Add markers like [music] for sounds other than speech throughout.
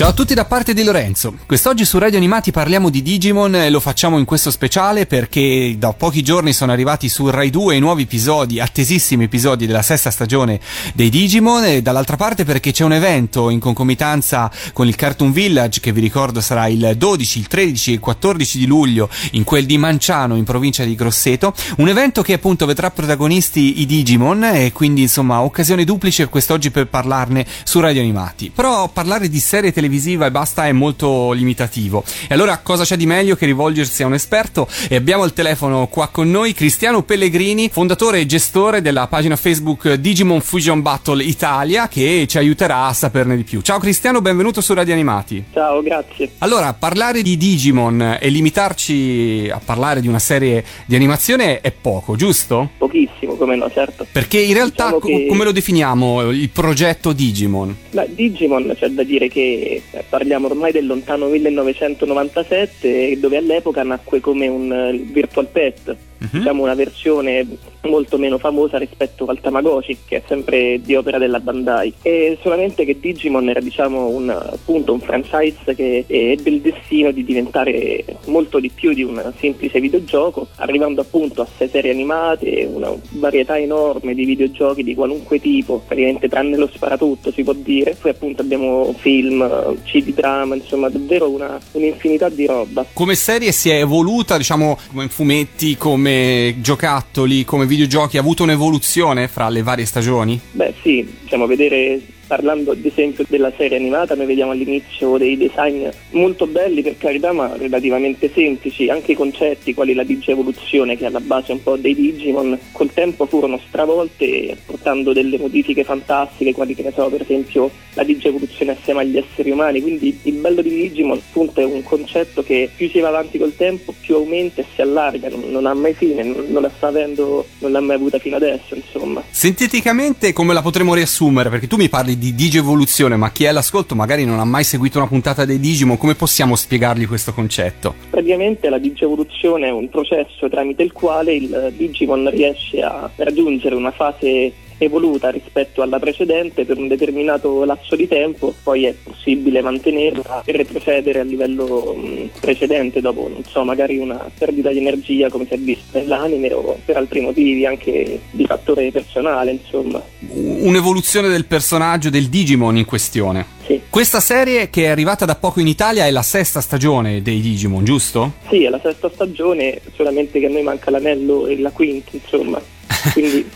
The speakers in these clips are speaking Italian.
Ciao a tutti da parte di Lorenzo. Quest'oggi su Radio Animati parliamo di Digimon e lo facciamo in questo speciale perché da pochi giorni sono arrivati su Rai 2 i nuovi episodi, attesissimi episodi della sesta stagione dei Digimon e dall'altra parte perché c'è un evento in concomitanza con il Cartoon Village che vi ricordo sarà il 12, il 13 e il 14 di luglio in quel di Manciano in provincia di Grosseto. Un evento che appunto vedrà protagonisti i Digimon e quindi insomma occasione duplice quest'oggi per parlarne su Radio Animati. Però parlare di serie televisive televisiva e basta è molto limitativo. E allora cosa c'è di meglio che rivolgersi a un esperto? E abbiamo al telefono qua con noi Cristiano Pellegrini, fondatore e gestore della pagina Facebook Digimon Fusion Battle Italia, che ci aiuterà a saperne di più. Ciao Cristiano, benvenuto su Radio Animati. Ciao, grazie. Allora, parlare di Digimon e limitarci a parlare di una serie di animazione è poco, giusto? Pochissimo, come no, certo. Perché in realtà diciamo che... come lo definiamo il progetto Digimon? Beh, Digimon c'è da dire che eh, parliamo ormai del lontano 1997 dove all'epoca nacque come un uh, virtual pet uh-huh. diciamo una versione molto meno famosa rispetto al Tamagotchi che è sempre di opera della Bandai. E solamente che Digimon era diciamo un, appunto, un franchise che ebbe il destino di diventare molto di più di un semplice videogioco arrivando appunto a sei serie animate una varietà enorme di videogiochi di qualunque tipo praticamente tranne lo sparatutto si può dire. Poi appunto abbiamo film CD drama insomma davvero una, un'infinità di roba. Come serie si è evoluta diciamo come fumetti come come giocattoli, come videogiochi, ha avuto un'evoluzione fra le varie stagioni? Beh sì, diciamo vedere parlando ad esempio della serie animata, noi vediamo all'inizio dei design molto belli per carità, ma relativamente semplici, anche i concetti, quali la digievoluzione che è alla base un po' dei Digimon, col tempo furono stravolte portando delle modifiche fantastiche, quali che ne so, per esempio la digievoluzione assieme agli esseri umani, quindi il bello di Digimon appunto è un concetto che più si va avanti col tempo, più aumenta e si allarga, non, non ha mai fine, non, non la sta avendo, non l'ha mai avuta fino adesso, insomma. Sinteticamente come la potremmo riassumere? Perché tu mi parli di digievoluzione, ma chi è all'ascolto magari non ha mai seguito una puntata dei Digimon, come possiamo spiegargli questo concetto? Praticamente la digievoluzione è un processo tramite il quale il Digimon riesce a raggiungere una fase evoluta rispetto alla precedente per un determinato lasso di tempo, poi è possibile mantenerla e retrocedere a livello precedente dopo, non so, magari una perdita di energia come si è visto nell'anime o per altri motivi anche di fattore personale, insomma. Un'evoluzione del personaggio del Digimon in questione. Sì. Questa serie che è arrivata da poco in Italia è la sesta stagione dei Digimon, giusto? Sì, è la sesta stagione, solamente che a noi manca l'anello e la quinta, insomma. [laughs] Quindi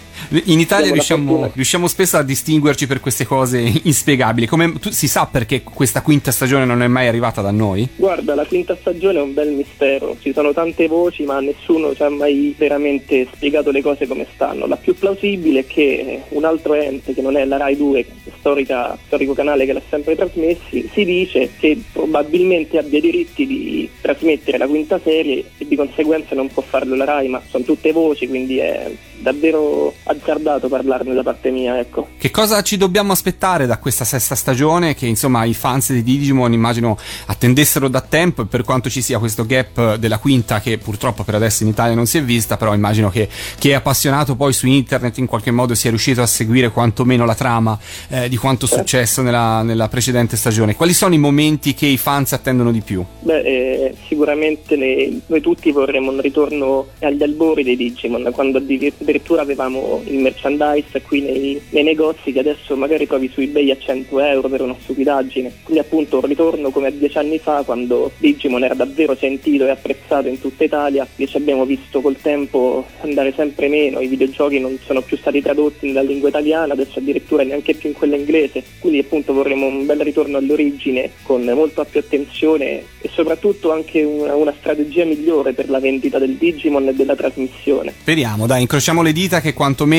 in Italia riusciamo, riusciamo, spesso a distinguerci per queste cose inspiegabili. Come tu, si sa perché questa quinta stagione non è mai arrivata da noi? Guarda, la quinta stagione è un bel mistero. Ci sono tante voci, ma nessuno ci ha mai veramente spiegato le cose come stanno. La più plausibile è che un altro ente, che non è la Rai 2, storica, storico canale che l'ha sempre trasmessi, si dice che probabilmente abbia diritti di trasmettere la quinta serie e di conseguenza non può farlo la Rai, ma sono tutte voci, quindi è davvero azzardato parlarne da parte mia, ecco. Che cosa ci dobbiamo aspettare da questa sesta stagione che insomma i fans di Digimon immagino attendessero da tempo e per quanto ci sia questo gap della quinta che purtroppo per adesso in Italia non si è vista, però immagino che chi è appassionato poi su internet in qualche modo sia riuscito a seguire quantomeno la trama eh, di quanto certo. successo nella, nella, precedente stagione. Quali sono i momenti che i fans attendono di più? Beh, eh, sicuramente le, noi tutti vorremmo un ritorno agli albori dei Digimon, quando addirittura avevamo il merchandise qui nei, nei, negozi che adesso magari trovi su eBay a 100 euro per una stupidaggine. Quindi appunto un ritorno come a dieci anni fa quando Digimon era davvero sentito e apprezzato in tutta Italia, invece abbiamo visto col tempo andare sempre meno, i videogiochi non sono più stati tradotti nella lingua italiana, adesso addirittura neanche più in quella inglese, quindi appunto vorremmo un bel ritorno all'origine con molta più attenzione e soprattutto anche una, una strategia migliore per la vendita del Digimon e della trasmissione. Speriamo, dai, incrociamo le dita che quantomeno,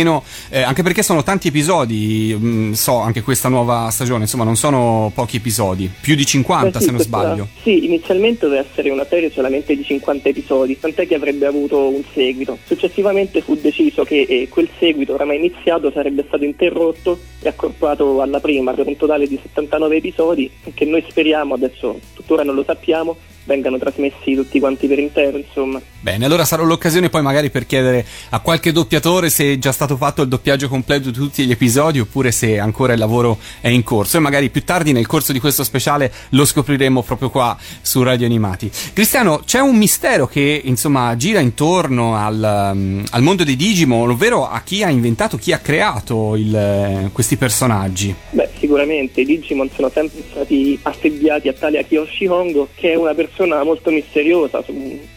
eh, anche perché sono tanti episodi, mh, mm, so anche questa nuova stagione, insomma non sono pochi episodi, più di 50 Beh, sì, se non questa, sbaglio. Sì, inizialmente doveva essere una serie solamente di 50 episodi, tant'è che avrebbe avuto un seguito. Successivamente fu deciso che eh, quel seguito oramai iniziato sarebbe stato interrotto e accorpato alla prima per un totale di 79 episodi che noi speriamo adesso tuttora non lo sappiamo, vengano trasmessi tutti quanti per intero, insomma. Bene, allora sarà l'occasione poi magari per chiedere a qualche doppiatore se è già stato fatto il doppiaggio completo di tutti gli episodi oppure se ancora il lavoro è in corso e magari più tardi nel corso di questo speciale lo scopriremo proprio qua su Radio Animati. Cristiano, c'è un mistero che insomma gira intorno al, um, al mondo dei Digimon, ovvero a chi ha inventato, chi ha creato il, questi personaggi. Beh, sicuramente i Digimon sono sempre stati affibbiati a tale Akiyoshi Hongo che è una persona persona molto misteriosa,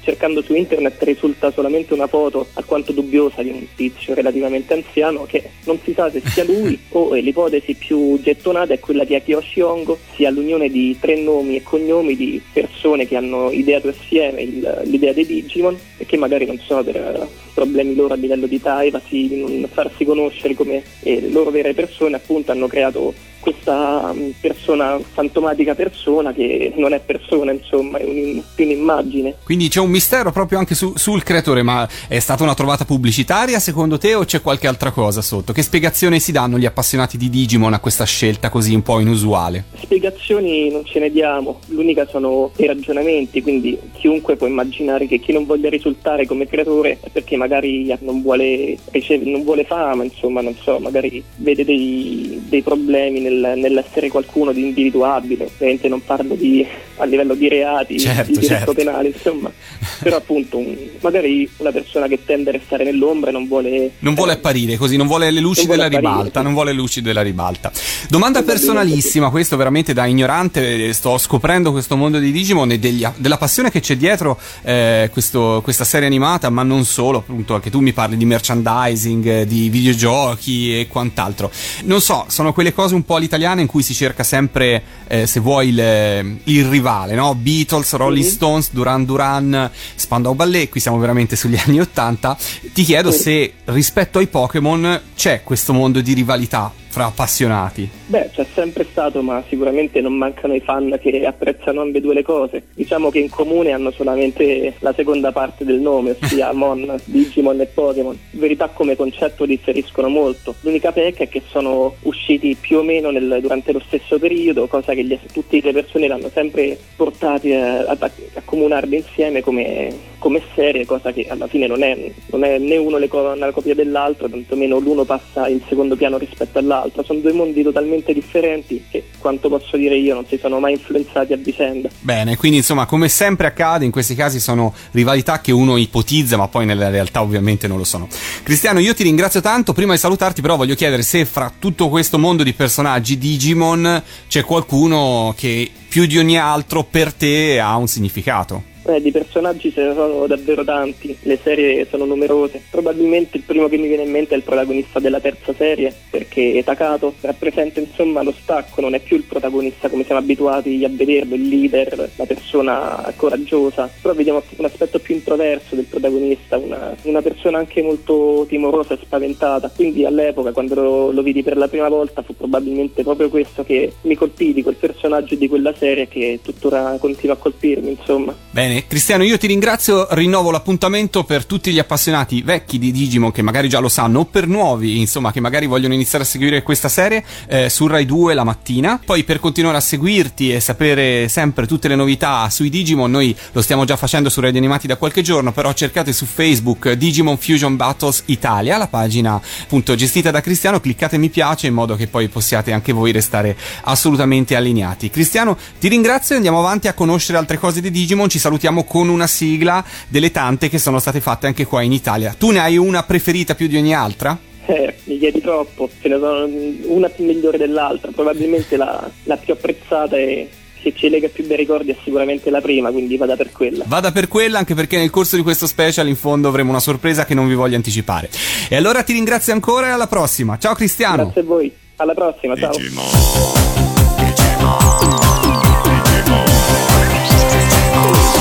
cercando su internet risulta solamente una foto alquanto dubbiosa di un tizio relativamente anziano che non si sa se sia lui [laughs] o l'ipotesi più gettonata è quella di Akiyoshi Hongo, sia l'unione di tre nomi e cognomi di persone che hanno ideato assieme il, l'idea dei Digimon e che magari non sono per problemi loro a livello di privacy, di non farsi conoscere come eh, loro vere persone appunto hanno creato questa mm, persona, fantomatica persona che non è persona, insomma, è un, un'immagine. Quindi c'è un mistero proprio anche su, sul creatore, ma è stata una trovata pubblicitaria secondo te o c'è qualche altra cosa sotto? Che spiegazione si danno gli appassionati di Digimon a questa scelta così un po' inusuale? Spiegazioni non ce ne diamo, l'unica sono i ragionamenti, quindi chiunque può immaginare che chi non voglia risultare come creatore è perché magari non vuole, riceve, non vuole fama, insomma, non so, magari vede dei, dei problemi nel, nell'essere qualcuno di individuabile, ovviamente non parlo di, a livello di reati, certo, di diritto certo. penale, insomma, però appunto un, magari una persona che tende a restare nell'ombra non vuole... Non vuole apparire così, non vuole le luci della apparire, ribalta, sì. non vuole le luci della ribalta. Domanda personalissima, questo veramente da ignorante, sto scoprendo questo mondo di Digimon e degli, della passione che c'è dietro eh, questo, questa serie animata, ma non solo, appunto anche tu mi parli di merchandising, di videogiochi e quant'altro. Non so, sono quelle cose un po' all'italiana in cui si cerca sempre, eh, se vuoi, il, il rivale, no? Beatles, Rolling mm-hmm. Stones, Duran Duran, Spandau Ballet, qui siamo veramente sugli [laughs] anni 80. Ti chiedo sì. se rispetto ai Pokémon c'è questo mondo di rivalità fra appassionati? Beh, c'è sempre stato, ma sicuramente non mancano i fan che apprezzano ambedue le cose. Diciamo che in comune hanno solamente la seconda parte del nome, ossia [laughs] Mon, Digimon e Pokémon. In verità come concetto differiscono molto. L'unica pecca è che sono usciti più o meno nel, durante lo stesso periodo, cosa che gli, tutte le persone l'hanno sempre portati a, a, a comunarli insieme come, come, serie, cosa che alla fine non è, non è né uno le, una copia dell'altro, tantomeno l'uno passa in secondo piano rispetto all'altro sono due mondi totalmente differenti che, quanto posso dire io, non si sono mai influenzati a vicenda. Bene, quindi insomma, come sempre accade, in questi casi sono rivalità che uno ipotizza, ma poi nella realtà ovviamente non lo sono. Cristiano, io ti ringrazio tanto, prima di salutarti però voglio chiedere se fra tutto questo mondo di personaggi Digimon c'è qualcuno che più di ogni altro per te ha un significato. Eh, di personaggi ce ne sono davvero tanti, le serie sono numerose. Probabilmente il primo che mi viene in mente è il protagonista della terza serie, perché Takato rappresenta insomma lo stacco, non è più il protagonista come siamo abituati a vederlo, il leader, la persona coraggiosa, però vediamo un aspetto più introverso del protagonista, una, una persona anche molto timorosa e spaventata. Quindi all'epoca, quando lo, lo vidi per la prima volta, fu probabilmente proprio questo che mi colpì di quel personaggio di quella serie che tuttora continua a colpirmi, insomma. Bene, Cristiano, io ti ringrazio, rinnovo l'appuntamento per tutti gli appassionati vecchi di Digimon che magari già lo sanno o per nuovi, insomma, che magari vogliono iniziare a seguire questa serie eh, su Rai 2 la mattina. Poi per continuare a seguirti e sapere sempre tutte le novità sui Digimon, noi lo stiamo già facendo su Radio Animati da qualche giorno, però cercate su Facebook Digimon Fusion Battles Italia, la pagina appunto gestita da Cristiano, cliccate mi piace in modo che poi possiate anche voi restare assolutamente allineati. Cristiano, ti ringrazio e andiamo avanti a conoscere altre cose di Digimon, ci salutiamo salutiamo con una sigla delle tante che sono state fatte anche qua in Italia. Tu ne hai una preferita più di ogni altra? Eh, mi chiedi troppo, ce ne sono una più migliore dell'altra, probabilmente la, la più apprezzata e che ci lega più bei ricordi è sicuramente la prima, quindi vada per quella. Vada per quella anche perché nel corso di questo special in fondo avremo una sorpresa che non vi voglio anticipare. E allora ti ringrazio ancora e alla prossima. Ciao Cristiano. Grazie a voi. Alla prossima, ciao. Digimon. Puntata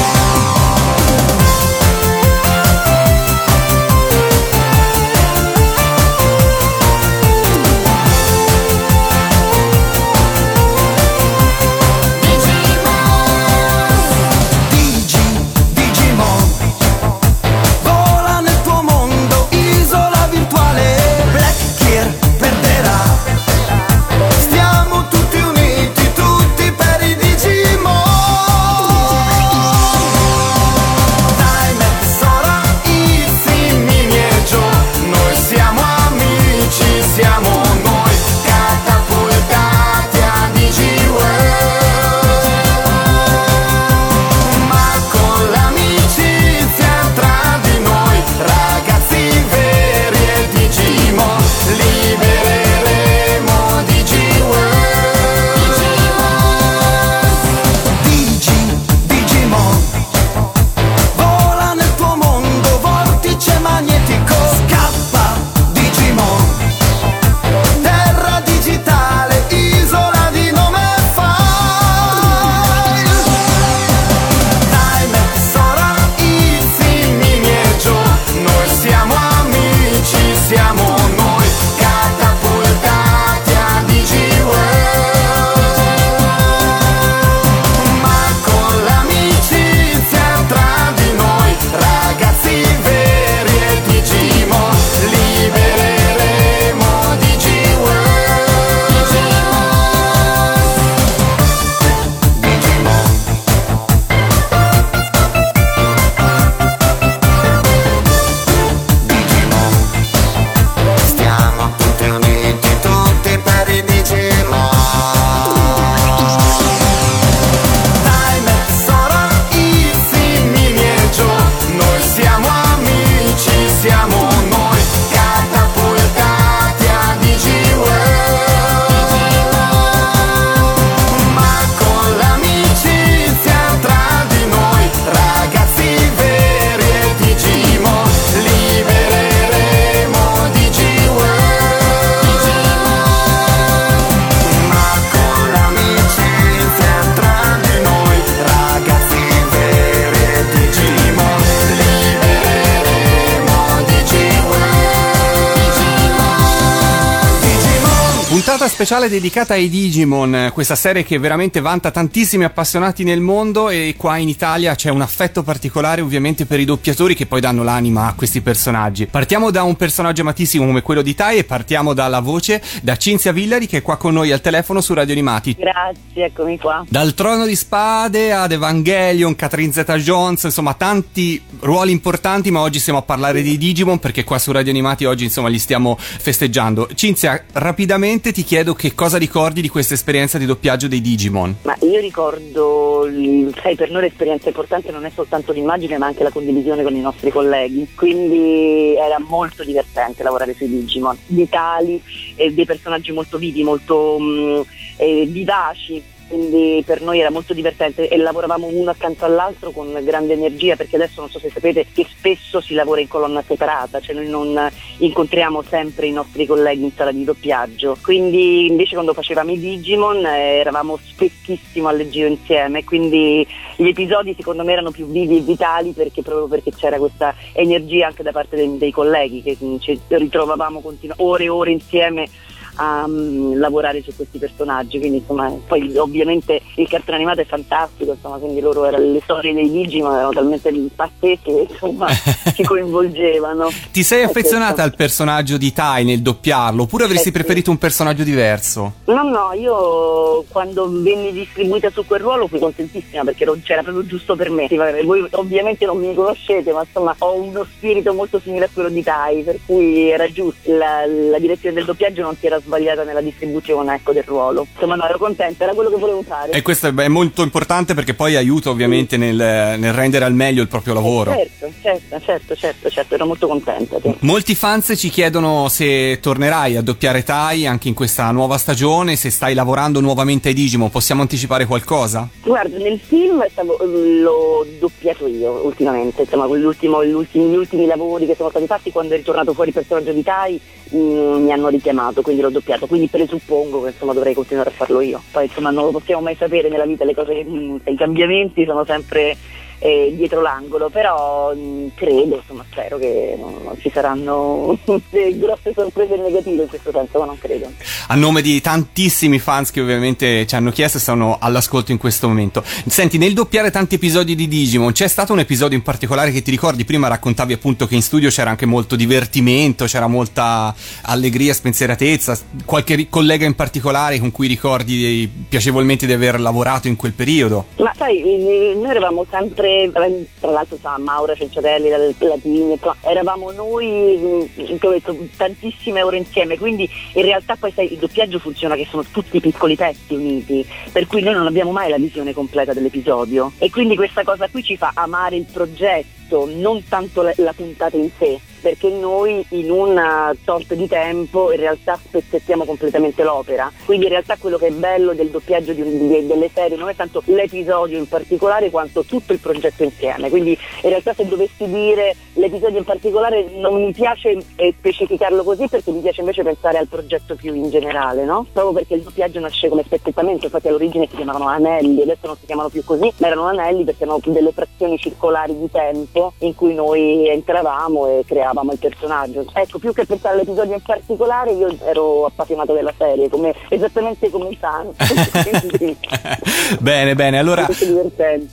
speciale dedicata ai Digimon, questa serie che veramente vanta tantissimi appassionati nel mondo e qua in Italia c'è un affetto particolare ovviamente per i doppiatori che poi danno l'anima a questi personaggi. Partiamo da un personaggio amatissimo come quello di Tai e partiamo dalla voce da Cinzia Villari che è qua con noi al telefono su Radio Animati. Grazie, eccomi qua. Dal Trono di Spade ad Evangelion, Catherine Zeta Jones, insomma tanti ruoli importanti ma oggi stiamo a parlare di Digimon perché qua su Radio Animati oggi insomma li stiamo festeggiando. Cinzia, rapidamente ti chiedo che cosa ricordi di questa esperienza di doppiaggio dei Digimon. Ma io ricordo, sai, per noi l'esperienza importante non è soltanto l'immagine ma anche la condivisione con i nostri colleghi, quindi era molto divertente lavorare sui Digimon, vitali, eh, dei personaggi molto vivi, molto mh, mm, eh, vivaci quindi per noi era molto divertente e lavoravamo uno accanto all'altro con grande energia perché adesso non so se sapete che spesso si lavora in colonna separata, cioè noi non incontriamo sempre i nostri colleghi in sala di doppiaggio, quindi invece quando facevamo i Digimon eh, eravamo spessissimo al giro insieme, quindi gli episodi secondo me erano più vivi e vitali perché proprio perché c'era questa energia anche da parte dei, dei colleghi che ci ritrovavamo continu- ore e ore insieme a um, lavorare su questi personaggi, quindi insomma, poi ovviamente il cartone animato è fantastico, insomma, quindi loro erano, le storie dei Digimon erano talmente pazzesche che insomma [laughs] ci coinvolgevano. Ti sei affezionata al personaggio di Tai nel doppiarlo oppure avresti eh, preferito un personaggio diverso? No, no, io quando venni distribuita su quel ruolo fui contentissima perché c'era proprio giusto per me. Voi ovviamente non mi conoscete, ma insomma ho uno spirito molto simile a quello di Tai, per cui era giusto, la, la direzione del doppiaggio non si era sbagliata nella distribuzione ecco, del ruolo. Insomma, no, ero contenta, era quello che volevo fare. E questo è molto importante perché poi aiuta ovviamente sì. nel, nel, rendere al meglio il proprio lavoro. Eh, certo, certo, certo, certo, certo, ero molto contenta. Sì. Molti fans ci chiedono se tornerai a doppiare Tai anche in questa nuova stagione, se stai lavorando nuovamente ai Digimon, possiamo anticipare qualcosa? Guarda, nel film stavo, l'ho doppiato io ultimamente, insomma, gli ultimi, lavori che sono stati fatti quando è ritornato fuori il personaggio di Tai mh, mm, mi hanno richiamato, quindi l'ho doppiato, quindi presuppongo che insomma, dovrei continuare a farlo io. Poi insomma non lo possiamo mai sapere nella vita, le cose, mm, i cambiamenti sono sempre eh, dietro l'angolo, però mh, mm, credo, insomma, spero che non, non ci saranno [laughs] grosse sorprese negative in questo senso, ma non credo. A nome di tantissimi fans che ovviamente ci hanno chiesto e stanno all'ascolto in questo momento. Senti, nel doppiare tanti episodi di Digimon, c'è stato un episodio in particolare che ti ricordi? Prima raccontavi appunto che in studio c'era anche molto divertimento, c'era molta allegria, spensieratezza, qualche collega in particolare con cui ricordi piacevolmente di aver lavorato in quel periodo? Ma sai, noi eravamo sempre sempre, tra l'altro sa Maura Cenciatelli, la Platini, eravamo noi detto, tantissime ore insieme, quindi in realtà poi sai, il doppiaggio funziona che sono tutti piccoli pezzi uniti, per cui noi non abbiamo mai la visione completa dell'episodio. E quindi questa cosa qui ci fa amare il progetto, non tanto la, la puntata in sé perché noi in un tot di tempo in realtà spezzettiamo completamente l'opera. Quindi in realtà quello che è bello del doppiaggio di, di, delle serie non è tanto l'episodio in particolare quanto tutto il progetto insieme. Quindi in realtà se dovessi dire l'episodio in particolare non mi piace specificarlo così perché mi piace invece pensare al progetto più in generale, no? Proprio perché il doppiaggio nasce come spezzettamento, infatti all'origine si chiamavano anelli, adesso non si chiamano più così, ma erano anelli perché erano delle frazioni circolari di tempo in cui noi entravamo e creavamo creavamo il personaggio. Ecco, più che pensare all'episodio in particolare, io ero appassionato della serie, come, esattamente come i fan. [laughs] bene, bene, allora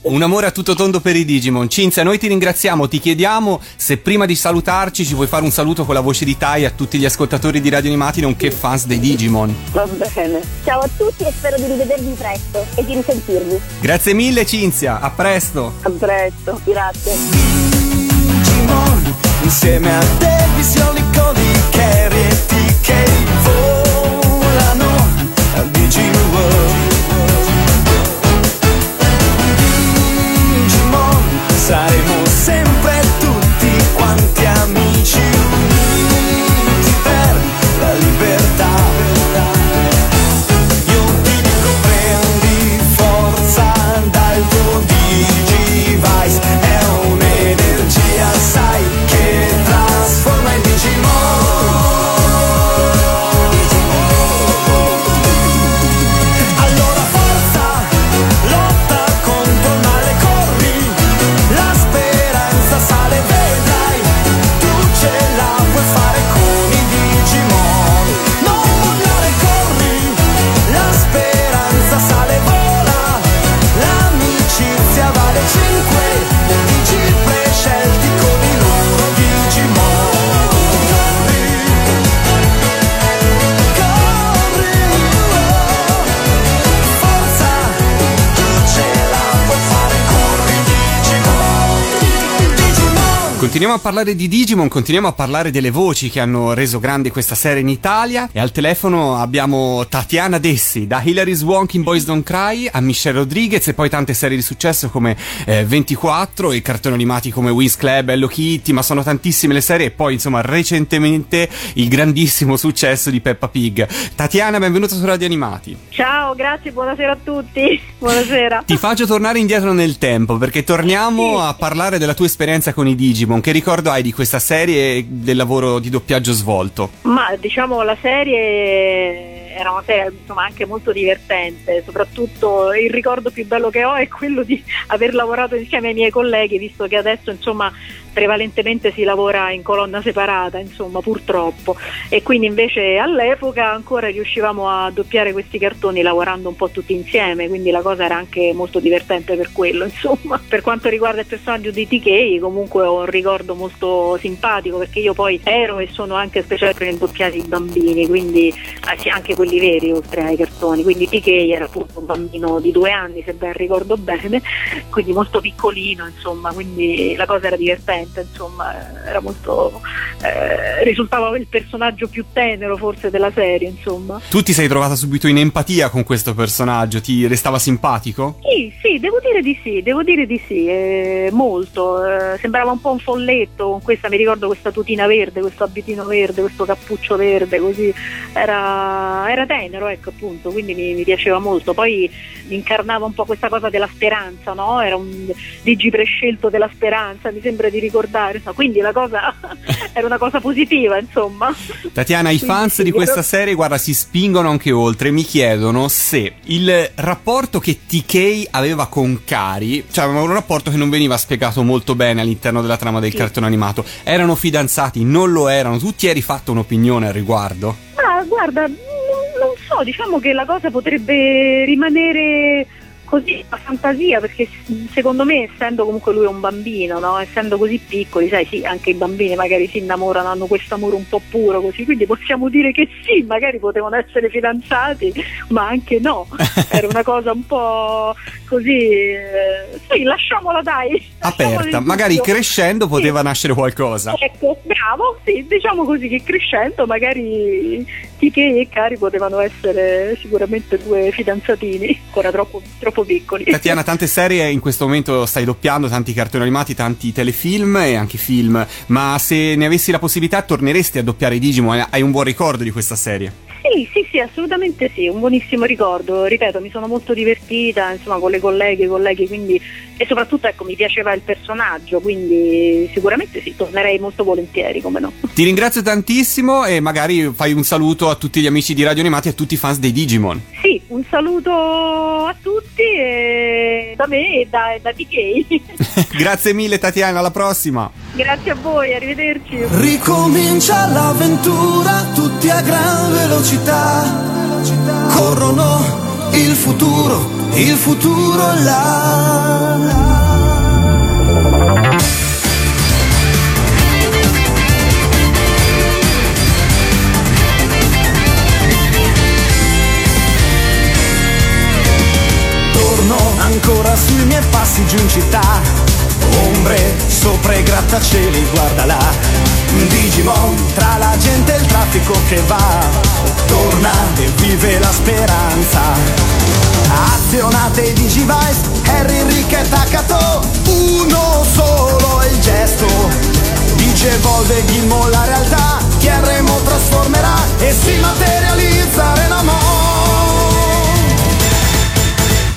un amore a tutto tondo per i Digimon. Cinzia, noi ti ringraziamo, ti chiediamo se prima di salutarci ci vuoi fare un saluto con la voce di Tai a tutti gli ascoltatori di Radio Animati, nonché fans dei Digimon. Va bene. Ciao a tutti e spero di rivedervi presto e di risentirvi. Grazie mille Cinzia, a presto. A presto, grazie insieme a te visioni con i Carry che volano a Digiworld Digimon saremo Continuiamo a parlare di Digimon, continuiamo a parlare delle voci che hanno reso grande questa serie in Italia e al telefono abbiamo Tatiana Dessi, da Hilary Swank in Boys Don't Cry a Michelle Rodriguez e poi tante serie di successo come eh, 24 e cartoni animati come Wings Club, Hello Kitty, ma sono tantissime le serie e poi insomma recentemente il grandissimo [laughs] successo di Peppa Pig. Tatiana, benvenuta su Radio Animati. Ciao, grazie, buonasera a tutti. [laughs] Buonasera. Ti faccio tornare indietro nel tempo perché torniamo sì. a parlare della tua esperienza con i Digimon. Che ricordo hai di questa serie e del lavoro di doppiaggio svolto? Ma diciamo la serie era una serie insomma, anche molto divertente, soprattutto il ricordo più bello che ho è quello di aver lavorato insieme ai miei colleghi, visto che adesso insomma prevalentemente si lavora in colonna separata, insomma, purtroppo. E quindi invece all'epoca ancora riuscivamo a doppiare questi cartoni lavorando un po' tutti insieme, quindi la cosa era anche molto divertente per quello, [laughs] insomma. Per quanto riguarda il personaggio di TK, comunque ho un ricordo molto simpatico perché io poi ero e sono anche specialmente nel doppiare i bambini, quindi eh, anche quelli veri oltre ai cartoni. Quindi TK era appunto un bambino di due anni, se ben ricordo bene, quindi molto piccolino, insomma, quindi la cosa era divertente insomma, era molto eh, risultava il personaggio più tenero forse della serie, insomma. Tu ti sei trovata subito in empatia con questo personaggio, ti restava simpatico? Sì, sì, devo dire di sì, devo dire di sì, eh, molto. Eh, sembrava un po' un folletto con questa, mi ricordo questa tutina verde, questo abitino verde, questo cappuccio verde, così era, era tenero, ecco appunto, quindi mi, mi piaceva molto. Poi incarnava un po' questa cosa della speranza, no? Era un digi prescelto della speranza, mi sembra di ricordare, no? quindi la cosa [laughs] era una cosa positiva, insomma. Tatiana, i fans di questa serie, guarda, si spingono anche oltre, mi chiedono se il rapporto che TK aveva con Cari, cioè un rapporto che non veniva spiegato molto bene all'interno della trama del sì. cartone animato, erano fidanzati, non lo erano, tu ti eri fatto un'opinione al riguardo? Ma guarda, non so, diciamo che la cosa potrebbe rimanere così a fantasia perché secondo me essendo comunque lui un bambino no? essendo così piccoli sai sì anche i bambini magari si innamorano hanno questo amore un po' puro così. Quindi possiamo dire che sì magari potevano essere fidanzati ma anche no. [laughs] Era una cosa un po' così eh, sì lasciamola dai aperta. magari crescendo poteva sì. nascere qualcosa. Ecco bravo sì diciamo così che crescendo magari Kike e Cari potevano essere sicuramente due fidanzatini ancora troppo, troppo piccoli. Tatiana, tante serie in questo momento stai doppiando, tanti cartoni animati, tanti telefilm e anche film, ma se ne avessi la possibilità torneresti a doppiare Digimon? Hai un buon ricordo di questa serie? Sì, sì, sì, assolutamente sì, un buonissimo ricordo. Ripeto, mi sono molto divertita, insomma, con le colleghe e i colleghi, quindi e soprattutto ecco, mi piaceva il personaggio, quindi sicuramente sì, tornerei molto volentieri, come no. Ti ringrazio tantissimo e magari fai un saluto a tutti gli amici di Radio Animati e a tutti i fans dei Digimon. Sì, un saluto a tutti e da me e da, da TK. [laughs] Grazie mille Tatiana, alla prossima. Grazie a voi, arrivederci. Ricomincia l'avventura, tutti a gran velocità. Corrono il futuro, il futuro là. Torno ancora sui miei passi giù in città Ombre sopra i grattacieli, guarda là Digimon tra la gente e il traffico che va Torna e vive la speranza. Azionate i Digivice, Harry, Rick e Takato Uno solo è il gesto. Dice evolve Gilmo la realtà Chiarremo trasformerà e si materializza Renamon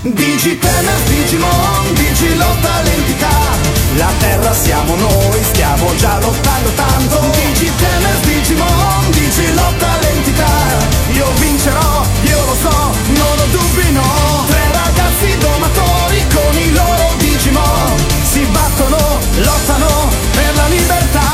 Digitennis, Digimon, Digilotta l'entità La terra siamo noi, stiamo già lottando tanto. Digitennis, Digimon, Digilotta l'entità. Io vincerò, io lo so, non ho dubbi no. Tre ragazzi domatori con i loro Digimon Si battono, lottano per la libertà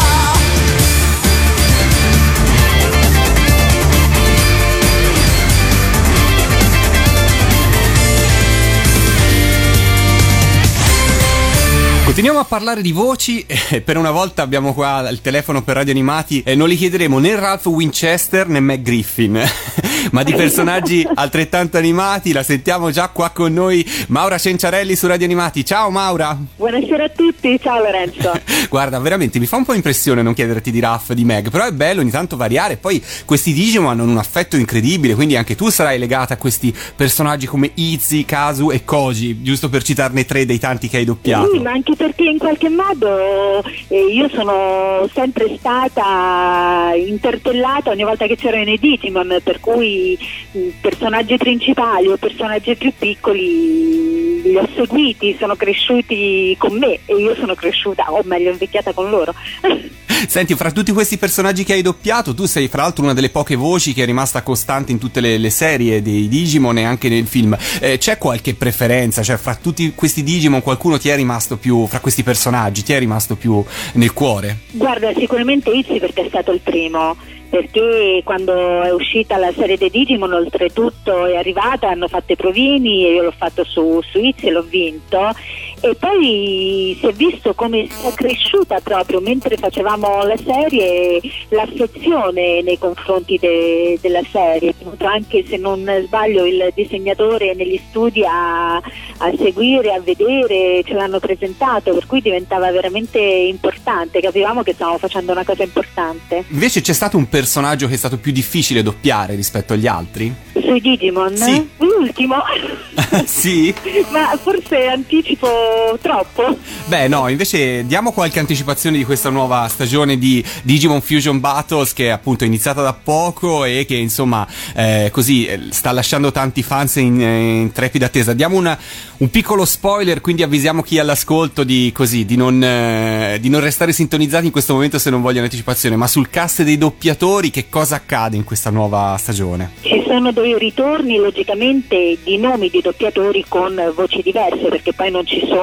Continuiamo a parlare di voci e per una volta abbiamo qua il telefono per radio animati e non li chiederemo né Ralph Winchester né Mac Griffin. Ma di personaggi altrettanto animati. La sentiamo già qua con noi Maura Cenciarelli su Radio Animati. Ciao Maura! Buonasera a tutti, ciao Lorenzo. [laughs] Guarda, veramente mi fa un po' impressione non chiederti di Raff, di Meg, però è bello ogni tanto variare. Poi questi Digimon hanno un affetto incredibile, quindi anche tu sarai legata a questi personaggi come Izzy, Kazu e Koji, giusto per citarne tre dei tanti che hai doppiato. Sì, ma anche perché in qualche modo eh, io sono sempre stata interpellata ogni volta che c'erano i Digimon, per cui personaggi principali o personaggi più piccoli li ho seguiti, sono cresciuti con me e io sono cresciuta, o meglio invecchiata con loro. [laughs] Senti, fra tutti questi personaggi che hai doppiato, tu sei fra l'altro una delle poche voci che è rimasta costante in tutte le, le serie dei Digimon e anche nel film. Eh, c'è qualche preferenza? Cioè, fra tutti questi Digimon qualcuno ti è rimasto più, fra questi personaggi, ti è rimasto più nel cuore? Guarda, sicuramente Izzy perché è stato il primo perché quando è uscita la serie dei Digimon oltretutto è arrivata, hanno fatto i provini e io l'ho fatto su, su Izzy e l'ho vinto e poi si è visto come è cresciuta proprio mentre facevamo la serie l'affezione nei confronti de, della serie, anche se non sbaglio il disegnatore negli studi a, a seguire, a vedere, ce l'hanno presentato, per cui diventava veramente importante, capivamo che stavamo facendo una cosa importante. Invece c'è stato un personaggio che è stato più difficile doppiare rispetto agli altri? Sui Digimon? Sì. L'ultimo? [laughs] sì? [laughs] Ma forse anticipo troppo? Beh no, invece diamo qualche anticipazione di questa nuova stagione di Digimon Fusion Battles che è appunto iniziata da poco e che insomma eh, così eh, sta lasciando tanti fans in, in trepida attesa. Diamo una, un piccolo spoiler, quindi avvisiamo chi è all'ascolto di, così, di, non, eh, di non restare sintonizzati in questo momento se non vogliono anticipazione, ma sul cast dei doppiatori che cosa accade in questa nuova stagione? Ci sono dei ritorni logicamente di nomi di doppiatori con voci diverse perché poi non ci sono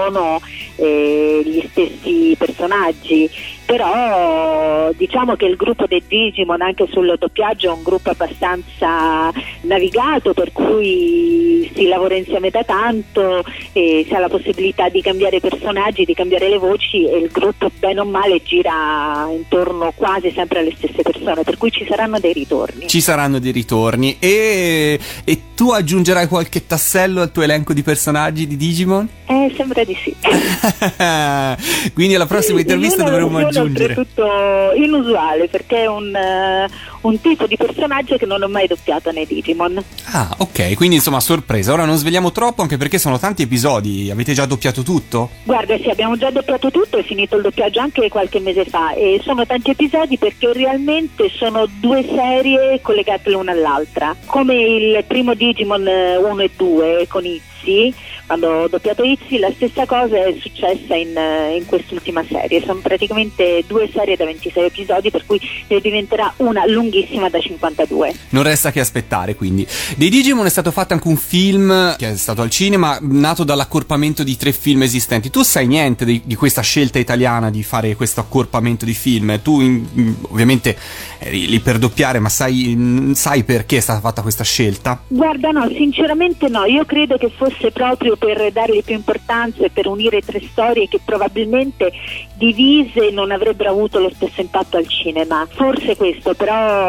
eh, gli stessi personaggi però diciamo che il gruppo dei Digimon anche sul doppiaggio è un gruppo abbastanza navigato per cui si lavora insieme da tanto e si ha la possibilità di cambiare i personaggi, di cambiare le voci e il gruppo bene o male gira intorno quasi sempre alle stesse persone per cui ci saranno dei ritorni. Ci saranno dei ritorni e, e tu aggiungerai qualche tassello al tuo elenco di personaggi di Digimon? Eh, sembra di sì. [laughs] Quindi alla prossima intervista dovremo aggiungere oltretutto inusuale perché è un, uh, un, tipo di personaggio che non ho mai doppiato nei Digimon. Ah, ok, quindi insomma sorpresa. Ora non svegliamo troppo anche perché sono tanti episodi. Avete già doppiato tutto? Guarda, sì, abbiamo già doppiato tutto, è finito il doppiaggio anche qualche mese fa e sono tanti episodi perché realmente sono due serie collegate l'una all'altra. Come il primo Digimon 1 e 2 con Izzy quando ho doppiato Izzy la stessa cosa è successa in, in, quest'ultima serie sono praticamente due serie da 26 episodi per cui ne diventerà una lunghissima da 52 non resta che aspettare quindi. Dei Digimon è stato fatto anche un film che è stato al cinema nato dall'accorpamento di tre film esistenti. Tu sai niente di, di questa scelta italiana di fare questo accorpamento di film. Tu in, in, ovviamente eri lì per doppiare ma sai, sai perché è stata fatta questa scelta? guarda no sinceramente no. Io credo che fosse proprio per dargli più importanza e per unire tre storie che probabilmente divise non avrebbero avuto lo stesso impatto al cinema. Forse questo, però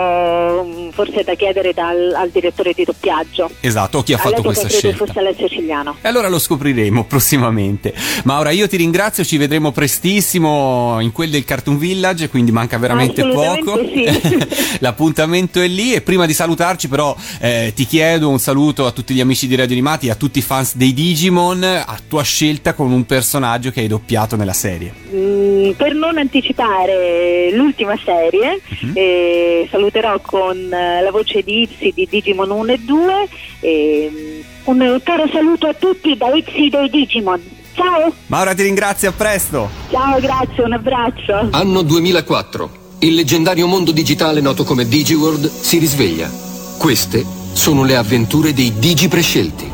forse è da chiedere dal, al direttore di doppiaggio. Esatto, chi ha fatto questa scelta? fosse Alessio Cigliano. E allora lo scopriremo [laughs] prossimamente. Maura, io ti ringrazio, ci vedremo prestissimo in quel del Cartoon Village, quindi manca veramente poco. Sì. [laughs] L'appuntamento è lì e prima di salutarci però eh, ti chiedo un saluto a tutti gli amici di Radio Animati a tutti i fans dei Digimon a tua scelta con un personaggio che hai doppiato nella serie. Mm, per non anticipare l'ultima serie, Mhm. eh, saluterò con eh, la voce di Izzy di Digimon 1 e 2. e, mm, un caro saluto a tutti da Izzy dei Digimon. Ciao, Maura ti ringrazio, a presto! ciao, grazie, un abbraccio. Anno 2004. Il leggendario mondo digitale noto come DigiWorld si risveglia. Queste sono le avventure dei Digi prescelti.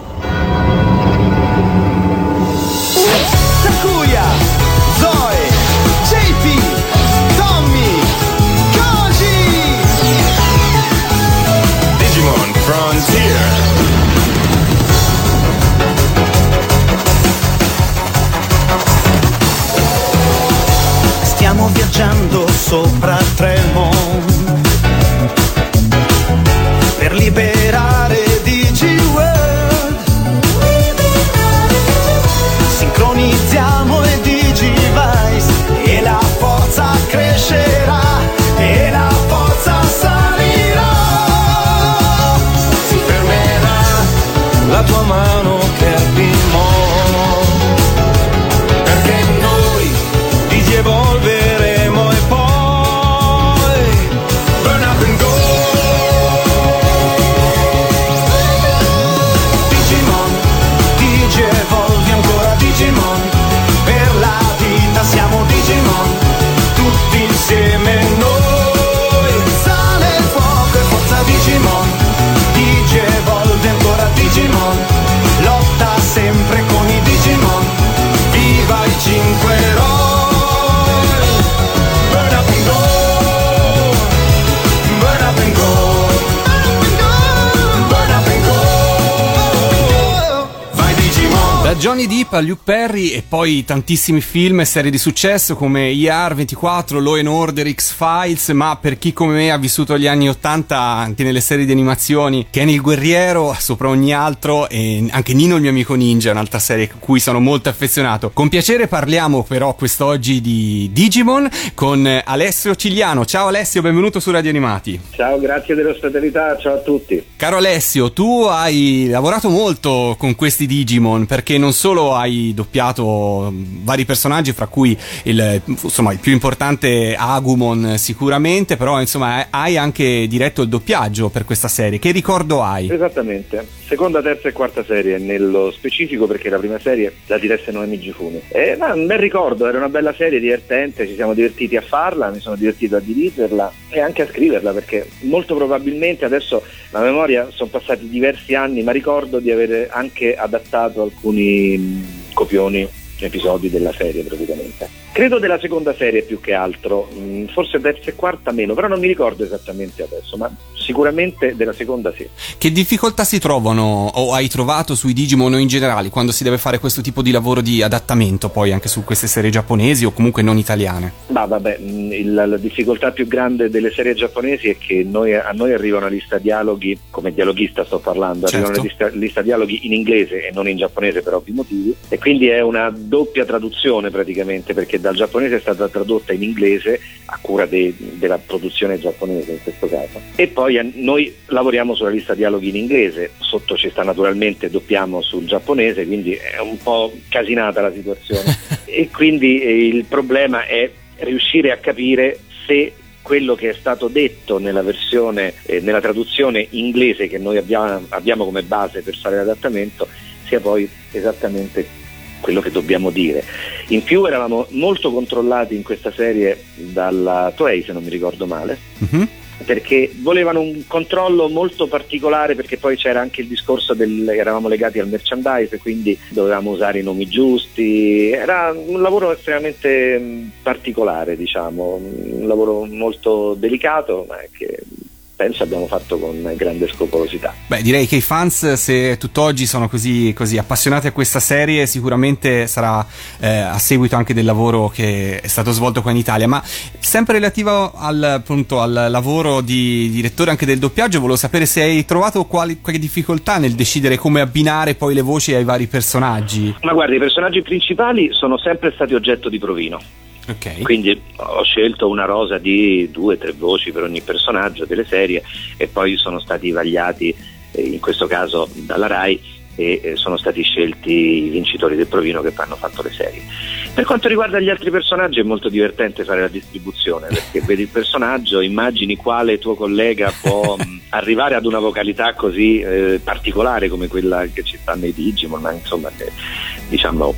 Sopra Tremont per Johnny Depp a Luke Perry e poi tantissimi film e serie di successo come ER 24, Law and Order, X-Files, ma per chi come me ha vissuto gli anni 80 anche nelle serie di animazioni, Kenny il guerriero sopra ogni altro e anche Nino il mio amico ninja, un'altra serie a cui sono molto affezionato. Con piacere parliamo però quest'oggi di Digimon con Alessio Cigliano. Ciao Alessio, benvenuto su Radio Animati. Ciao, grazie dell'ospitalità, ciao a tutti. Caro Alessio, tu hai lavorato molto con questi Digimon perché non non solo hai doppiato vari personaggi, fra cui il, insomma, il più importante Agumon sicuramente, però insomma hai anche diretto il doppiaggio per questa serie. Che ricordo hai? Esattamente, seconda, terza e quarta serie nello specifico perché la prima serie la diresse Noemi Gifuni. E, ma, un bel ricordo, era una bella serie divertente, ci siamo divertiti a farla, mi sono divertito a dirigerla e anche a scriverla perché molto probabilmente adesso la memoria sono passati diversi anni, ma ricordo di aver anche adattato alcuni copioni episodi della serie praticamente. Credo della seconda serie più che altro, mm, forse terza e quarta meno, però non mi ricordo esattamente adesso, ma sicuramente della seconda sì. Che difficoltà si trovano o hai trovato sui Digimon o in generale quando si deve fare questo tipo di lavoro di adattamento poi anche su queste serie giapponesi o comunque non italiane? Ma vabbè, mm, il, la difficoltà più grande delle serie giapponesi è che noi, a noi arriva una lista dialoghi, come dialoghista sto parlando, certo. arriva una lista, lista dialoghi in inglese e non in giapponese per ovvi motivi e quindi è una doppia traduzione praticamente perché dal giapponese è stata tradotta in inglese a cura de, della produzione giapponese in questo caso. E poi a, noi lavoriamo sulla lista dialoghi in inglese, sotto ci sta naturalmente doppiamo sul giapponese, quindi è un po' casinata la situazione. [laughs] e quindi eh, il problema è riuscire a capire se quello che è stato detto nella versione, eh, nella traduzione inglese che noi abbiamo, abbiamo come base per fare l'adattamento sia poi esattamente quello che dobbiamo dire. In più eravamo molto controllati in questa serie dalla Toei, se non mi ricordo male. Mm-hmm perché volevano un controllo molto particolare perché poi c'era anche il discorso del eravamo legati al merchandise quindi dovevamo usare i nomi giusti era un lavoro estremamente particolare diciamo un lavoro molto delicato ma che penso abbiamo fatto con grande scrupolosità. Beh, direi che i fans, se tutt'oggi sono così, così appassionati a questa serie, sicuramente sarà eh, a seguito anche del lavoro che è stato svolto qua in Italia. Ma sempre relativo al, appunto, al lavoro di direttore anche del doppiaggio, volevo sapere se hai trovato quali, qualche difficoltà nel decidere come abbinare poi le voci ai vari personaggi. Ma guarda, i personaggi principali sono sempre stati oggetto di provino Okay. Quindi ho scelto una rosa di due o tre voci per ogni personaggio delle serie e poi sono stati vagliati, eh, in questo caso dalla RAI, e eh, sono stati scelti i vincitori del provino che hanno fatto le serie. Per quanto riguarda gli altri personaggi è molto divertente fare la distribuzione perché vedi il personaggio, immagini quale tuo collega può [laughs] arrivare ad una vocalità così eh, particolare come quella che ci sta nei Digimon, ma insomma che, diciamo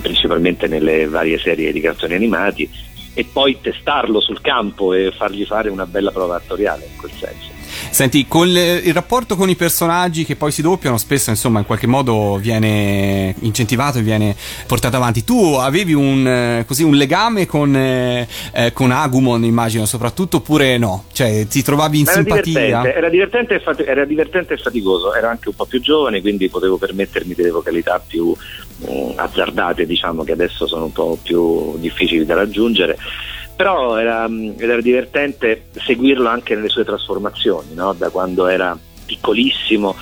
principalmente nelle varie serie di cartoni animati e poi testarlo sul campo e fargli fare una bella prova attoriale in quel senso. Senti, con le, il rapporto con i personaggi che poi si doppiano, spesso insomma in qualche modo viene incentivato e viene portato avanti. Tu avevi un, eh, così, un legame con, eh, eh, con, Agumon, immagino, soprattutto, oppure no? Cioè, ti trovavi in era simpatia? Divertente, era, divertente fati- era divertente e faticoso, ero anche un po' più giovane, quindi potevo permettermi delle vocalità più um, azzardate, diciamo, che adesso sono un po' più difficili da raggiungere però era, era, divertente seguirlo anche nelle sue trasformazioni, no? da quando era piccolissimo,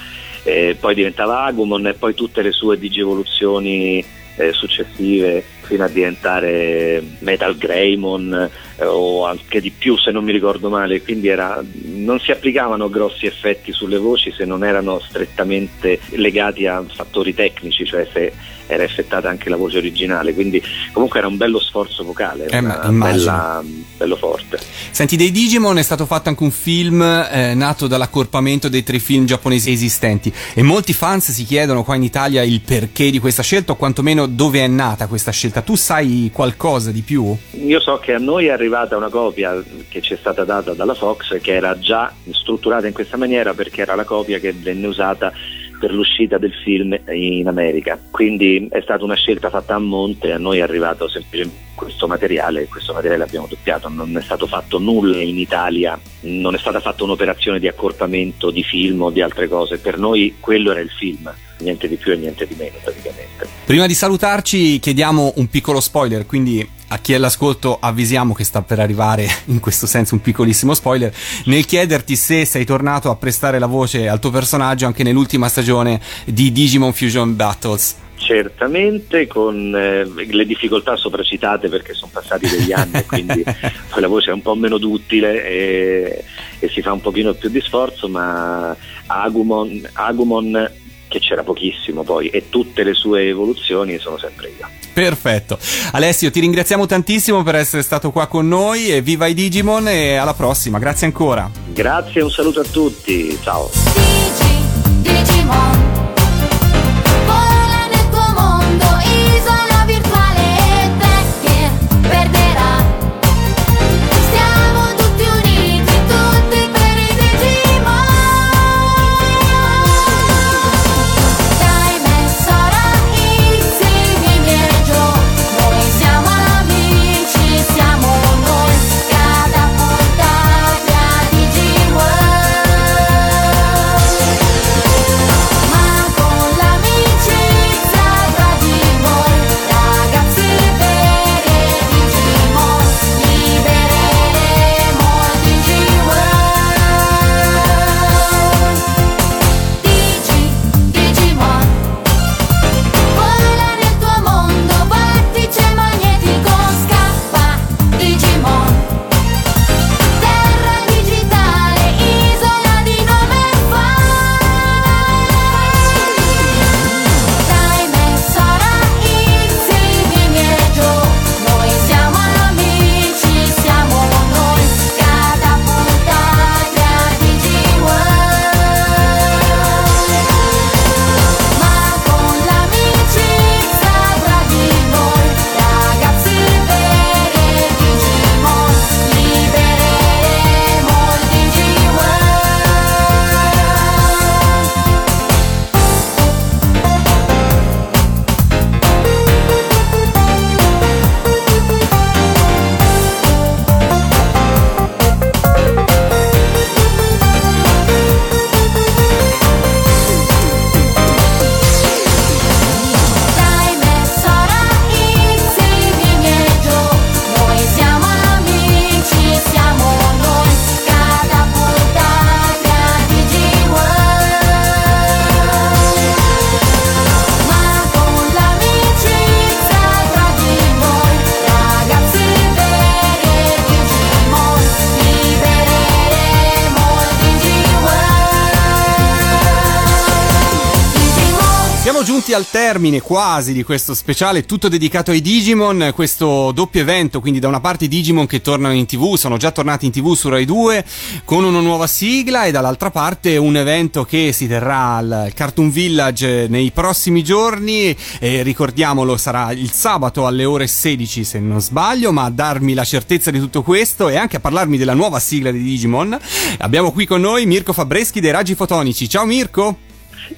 eh, poi diventava Agumon e poi tutte le sue digievoluzioni eh, successive fino a diventare Metal Greymon eh, o anche di più se non mi ricordo male, quindi era, non si applicavano grossi effetti sulle voci se non erano strettamente legati a fattori tecnici, cioè se era effettata anche la voce originale, quindi comunque era un bello sforzo vocale, eh, bella, bello forte. Senti, dei Digimon è stato fatto anche un film eh, nato dall'accorpamento dei tre film giapponesi esistenti e molti fans si chiedono qua in Italia il perché di questa scelta o quantomeno dove è nata questa scelta. Tu sai qualcosa di più? Io so che a noi è arrivata una copia che ci è stata data dalla Fox che era già strutturata in questa maniera perché era la copia che venne usata per l'uscita del film in America. Quindi è stata una scelta fatta a monte, a noi è arrivato semplicemente questo materiale questo materiale l'abbiamo doppiato, non è stato fatto nulla in Italia, non è stata fatta un'operazione di accorpamento di film o di altre cose, per noi quello era il film niente di più e niente di meno praticamente. Prima di salutarci chiediamo un piccolo spoiler, quindi a chi è all'ascolto avvisiamo che sta per arrivare in questo senso un piccolissimo spoiler nel chiederti se sei tornato a prestare la voce al tuo personaggio anche nell'ultima stagione di Digimon Fusion Battles. Certamente con eh, le difficoltà sopracitate perché sono passati degli anni quindi [laughs] la voce è un po' meno duttile e, e, si fa un pochino più di sforzo ma Agumon, Agumon che c'era pochissimo poi e tutte le sue evoluzioni sono sempre io. Perfetto. Alessio, ti ringraziamo tantissimo per essere stato qua con noi e viva i Digimon e alla prossima. Grazie ancora. Grazie, un saluto a tutti. Ciao. Digi, Digimon. Termine quasi di questo speciale tutto dedicato ai Digimon, questo doppio evento, quindi da una parte i Digimon che tornano in tv, sono già tornati in tv su Rai 2 con una nuova sigla e dall'altra parte un evento che si terrà al Cartoon Village nei prossimi giorni e ricordiamolo sarà il sabato alle ore 16 se non sbaglio, ma a darmi la certezza di tutto questo e anche a parlarmi della nuova sigla di Digimon abbiamo qui con noi Mirko Fabreschi dei Raggi Fotonici. Ciao Mirko!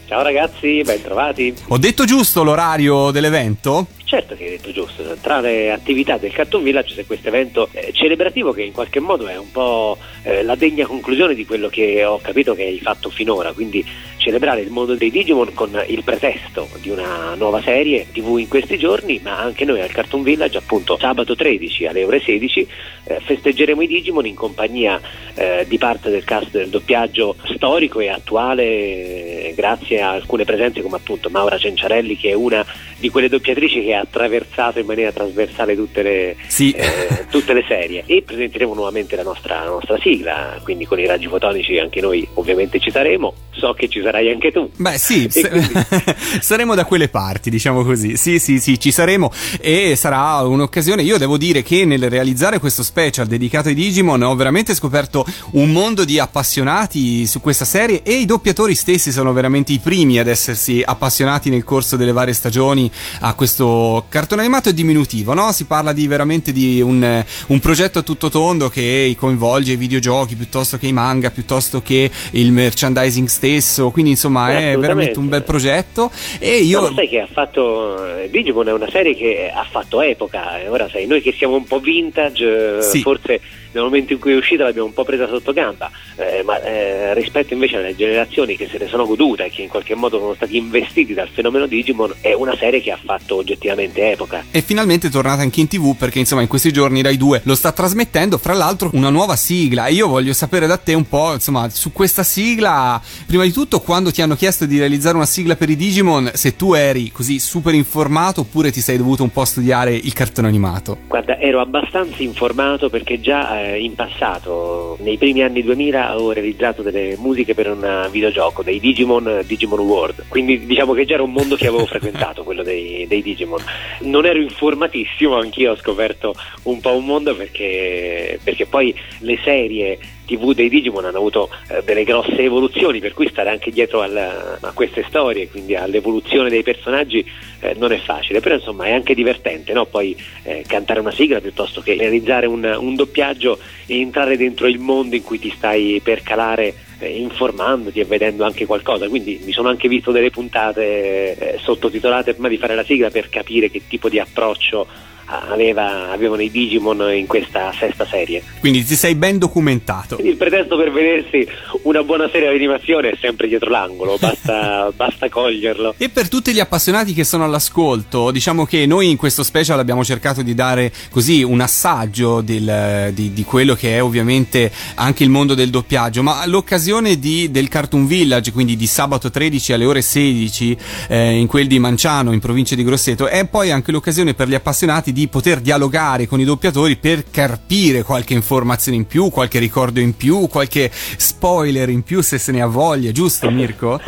Ciao ragazzi, ben trovati. Ho detto giusto l'orario dell'evento? Certo che hai detto giusto, tra le attività del Cartoon Village c'è questo evento eh, celebrativo che in qualche modo è un po' eh, la degna conclusione di quello che ho capito che hai fatto finora, quindi celebrare il mondo dei Digimon con il pretesto di una nuova serie TV in questi giorni, ma anche noi al Cartoon Village appunto sabato 13 alle ore 16 eh, festeggeremo i Digimon in compagnia eh, di parte del cast del doppiaggio storico e attuale eh, grazie a alcune presenze come appunto Maura Cenciarelli che è una di quelle doppiatrici che ha attraversato in maniera trasversale tutte le, sì. eh, tutte le serie. E presenteremo nuovamente la nostra, la nostra, sigla, quindi con i raggi fotonici anche noi ovviamente ci saremo, so che ci sarai anche tu. Beh sì, quindi... [laughs] saremo da quelle parti, diciamo così, sì sì sì, ci saremo. E sarà un'occasione, io devo dire che nel realizzare questo special dedicato ai Digimon ho veramente scoperto un mondo di appassionati su questa serie e i doppiatori stessi sono veramente i primi ad essersi appassionati nel corso delle varie stagioni a questo cartone animato è diminutivo, no? Si parla di veramente di un, un, progetto a tutto tondo che coinvolge i videogiochi piuttosto che i manga, piuttosto che il merchandising stesso, quindi insomma è veramente un bel progetto e io... No, sai che ha fatto eh, Digimon è una serie che ha fatto epoca, ora sai, noi che siamo un po' vintage, sì. forse nel momento in cui è uscita l'abbiamo un po' presa sotto gamba, eh, ma eh, rispetto invece alle generazioni che se ne sono godute e che in qualche modo sono stati investiti dal fenomeno Digimon, è una serie che ha fatto oggettivamente epoca. E finalmente è tornata anche in tv perché insomma in questi giorni Rai 2 lo sta trasmettendo, fra l'altro una nuova sigla e io voglio sapere da te un po' insomma su questa sigla, prima di tutto quando ti hanno chiesto di realizzare una sigla per i Digimon, se tu eri così super informato oppure ti sei dovuto un po' studiare il cartone animato? Guarda, ero abbastanza informato perché già eh, in passato, nei primi anni 2000, avevo realizzato delle musiche per un videogioco, dei Digimon, Digimon World. Quindi diciamo che già era un mondo che avevo frequentato, quello dei, dei Digimon. Non ero informatissimo, anch'io ho scoperto un po' un mondo perché, perché poi le serie TV dei Digimon hanno avuto eh, delle grosse evoluzioni, per cui stare anche dietro al, a queste storie, quindi all'evoluzione dei personaggi, eh, non è facile, però insomma è anche divertente, no? poi eh, cantare una sigla piuttosto che realizzare un, un, doppiaggio e entrare dentro il mondo in cui ti stai per calare eh, informandoti e vedendo anche qualcosa, quindi mi sono anche visto delle puntate eh, sottotitolate prima di fare la sigla per capire che tipo di approccio aveva, avevano i Digimon in questa sesta serie. Quindi ti sei ben documentato. Il pretesto per vedersi una buona serie di animazione è sempre dietro l'angolo, basta, [laughs] basta coglierlo. E per tutti gli appassionati che sono all'ascolto, diciamo che noi in questo special abbiamo cercato di dare così un assaggio del, di, di, quello che è ovviamente anche il mondo del doppiaggio, ma l'occasione di, del Cartoon Village, quindi di sabato 13 alle ore 16 eh, in quel di Manciano in provincia di Grosseto, è poi anche l'occasione per gli appassionati di poter dialogare con i doppiatori per carpire qualche informazione in più, qualche ricordo in più, qualche spoiler in più se se ne ha voglia, giusto Mirko?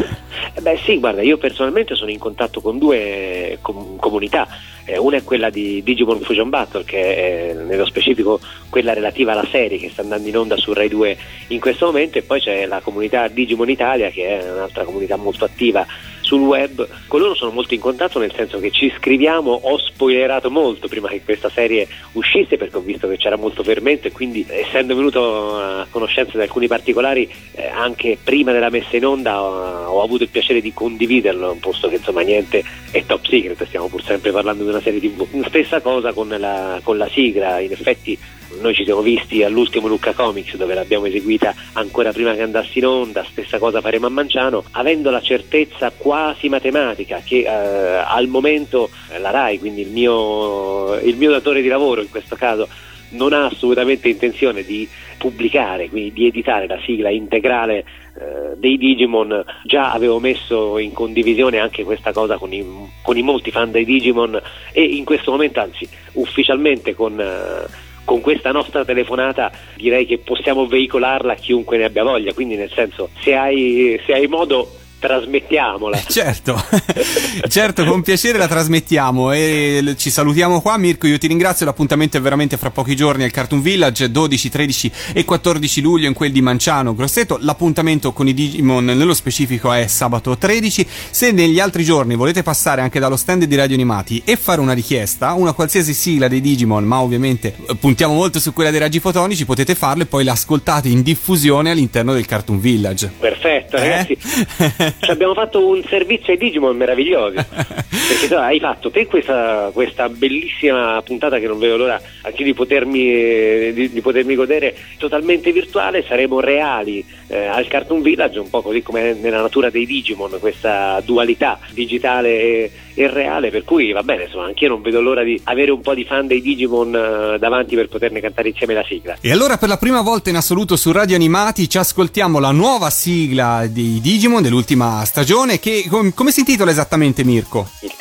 Beh sì, guarda, io personalmente sono in contatto con due com- comunità eh, una è quella di Digimon Fusion Battle, che è nello specifico quella relativa alla serie che sta andando in onda su Rai 2 in questo momento, e poi c'è la comunità Digimon Italia, che è un'altra comunità molto attiva sul web. Con loro sono molto in contatto nel senso che ci scriviamo, ho spoilerato molto prima che questa serie uscisse perché ho visto che c'era molto fermento e quindi essendo venuto a conoscenza di alcuni particolari eh, anche prima della messa in onda ho, ho, avuto il piacere di condividerlo, posto che insomma niente è top secret, stiamo pur sempre parlando di una serie tv. Stessa cosa con la, con la sigla, in effetti noi ci siamo visti all'ultimo Lucca Comics dove l'abbiamo eseguita ancora prima che andassi in onda, stessa cosa faremo a Manciano, avendo la certezza quasi matematica che eh, al momento eh, la RAI, quindi il mio, il mio datore di lavoro in questo caso, non ha assolutamente intenzione di pubblicare, quindi di editare la sigla integrale eh, dei Digimon, già avevo messo in condivisione anche questa cosa con i, con i, molti fan dei Digimon e in questo momento, anzi ufficialmente con... Eh, con questa nostra telefonata direi che possiamo veicolarla a chiunque ne abbia voglia, quindi nel senso se hai, se hai modo trasmettiamola. Certo, [laughs] certo, con piacere la trasmettiamo e ci salutiamo qua. Mirko, io ti ringrazio. L'appuntamento è veramente fra pochi giorni al Cartoon Village, 12, 13 e 14 luglio in quel di Manciano, Grosseto. L'appuntamento con i Digimon nello specifico è sabato 13. Se negli altri giorni volete passare anche dallo stand di Radio Animati e fare una richiesta, una qualsiasi sigla dei Digimon, ma ovviamente eh, puntiamo molto su quella dei raggi fotonici, potete farlo e poi l'ascoltate in diffusione all'interno del Cartoon Village. Perfetto, ragazzi. Eh? [laughs] ci abbiamo fatto un servizio ai Digimon meraviglioso. Perché so, hai fatto te questa, questa, bellissima puntata che non vedo l'ora anche di potermi, di, di potermi godere totalmente virtuale. Saremo reali eh, al Cartoon Village un po' così come nella natura dei Digimon questa dualità digitale e, e reale per cui va bene insomma anch'io non vedo l'ora di avere un po' di fan dei Digimon eh, davanti per poterne cantare insieme la sigla e allora per la prima volta in assoluto su Radio Animati ci ascoltiamo la nuova sigla dei Digimon dell'ultima stagione che com- come si intitola esattamente Mirko? Il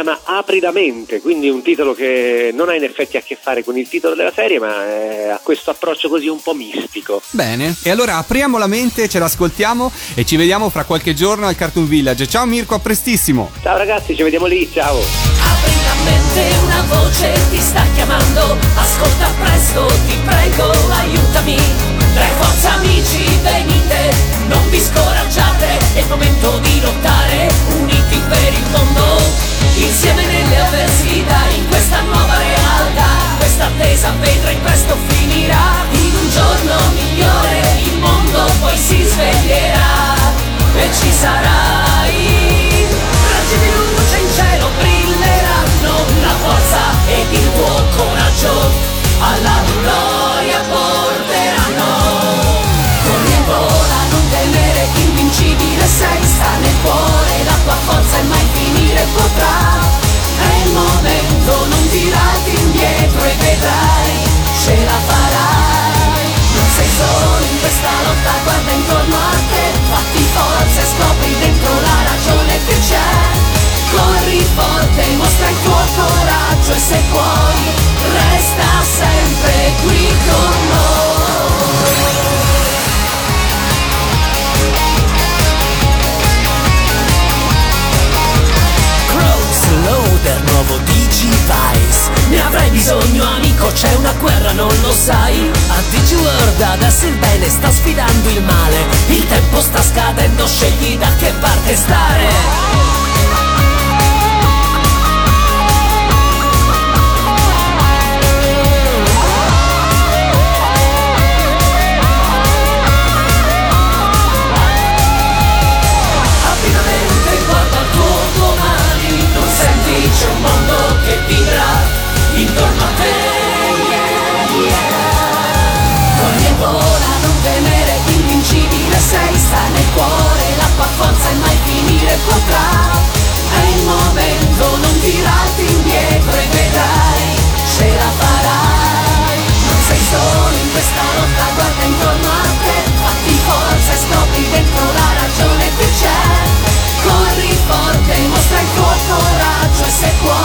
chiama Apri la mente, quindi un titolo che non ha in effetti a che fare con il titolo della serie ma ha questo approccio così un po' mistico. Bene, e allora apriamo la mente, ce l'ascoltiamo e ci vediamo fra qualche giorno al Cartoon Village. Ciao Mirko, a prestissimo! Ciao ragazzi, ci vediamo lì, ciao! Apri la mente, una voce ti sta chiamando, ascolta presto, ti prego, aiutami. Tre forza amici, venite, non vi scoraggiate, è il momento di lottare, uniti per il mondo, insieme nelle avversità, in questa nuova realtà, questa attesa vedrai presto finirà, in un giorno migliore il mondo poi si sveglierà e ci sarai. Raggi di luce in cielo brilleranno, la forza ed il tuo coraggio alla gloria porteranno. Vola, non temere, invincibile sei, sta nel bisogno non indietro e vedrai, ce la farai. Non sei solo in questa lotta, guarda intorno a te, fatti forza e scopri dentro la ragione che c'è. Corri forte, mostra il tuo coraggio e se puoi, resta sempre. Sai? A DigiWorld adesso il bene sta sfidando il male, il tempo sta scadendo, scegli da che parte stare. C'è un mondo che vibra intorno a te nel cuore la tua forza e mai finire potrà. È il momento, non tirarti indietro e vedrai, ce la farai. Non sei solo in questa lotta, guarda intorno a te, fatti forza e scopri dentro la ragione che c'è. Corri forte, mostra il tuo coraggio e se puoi.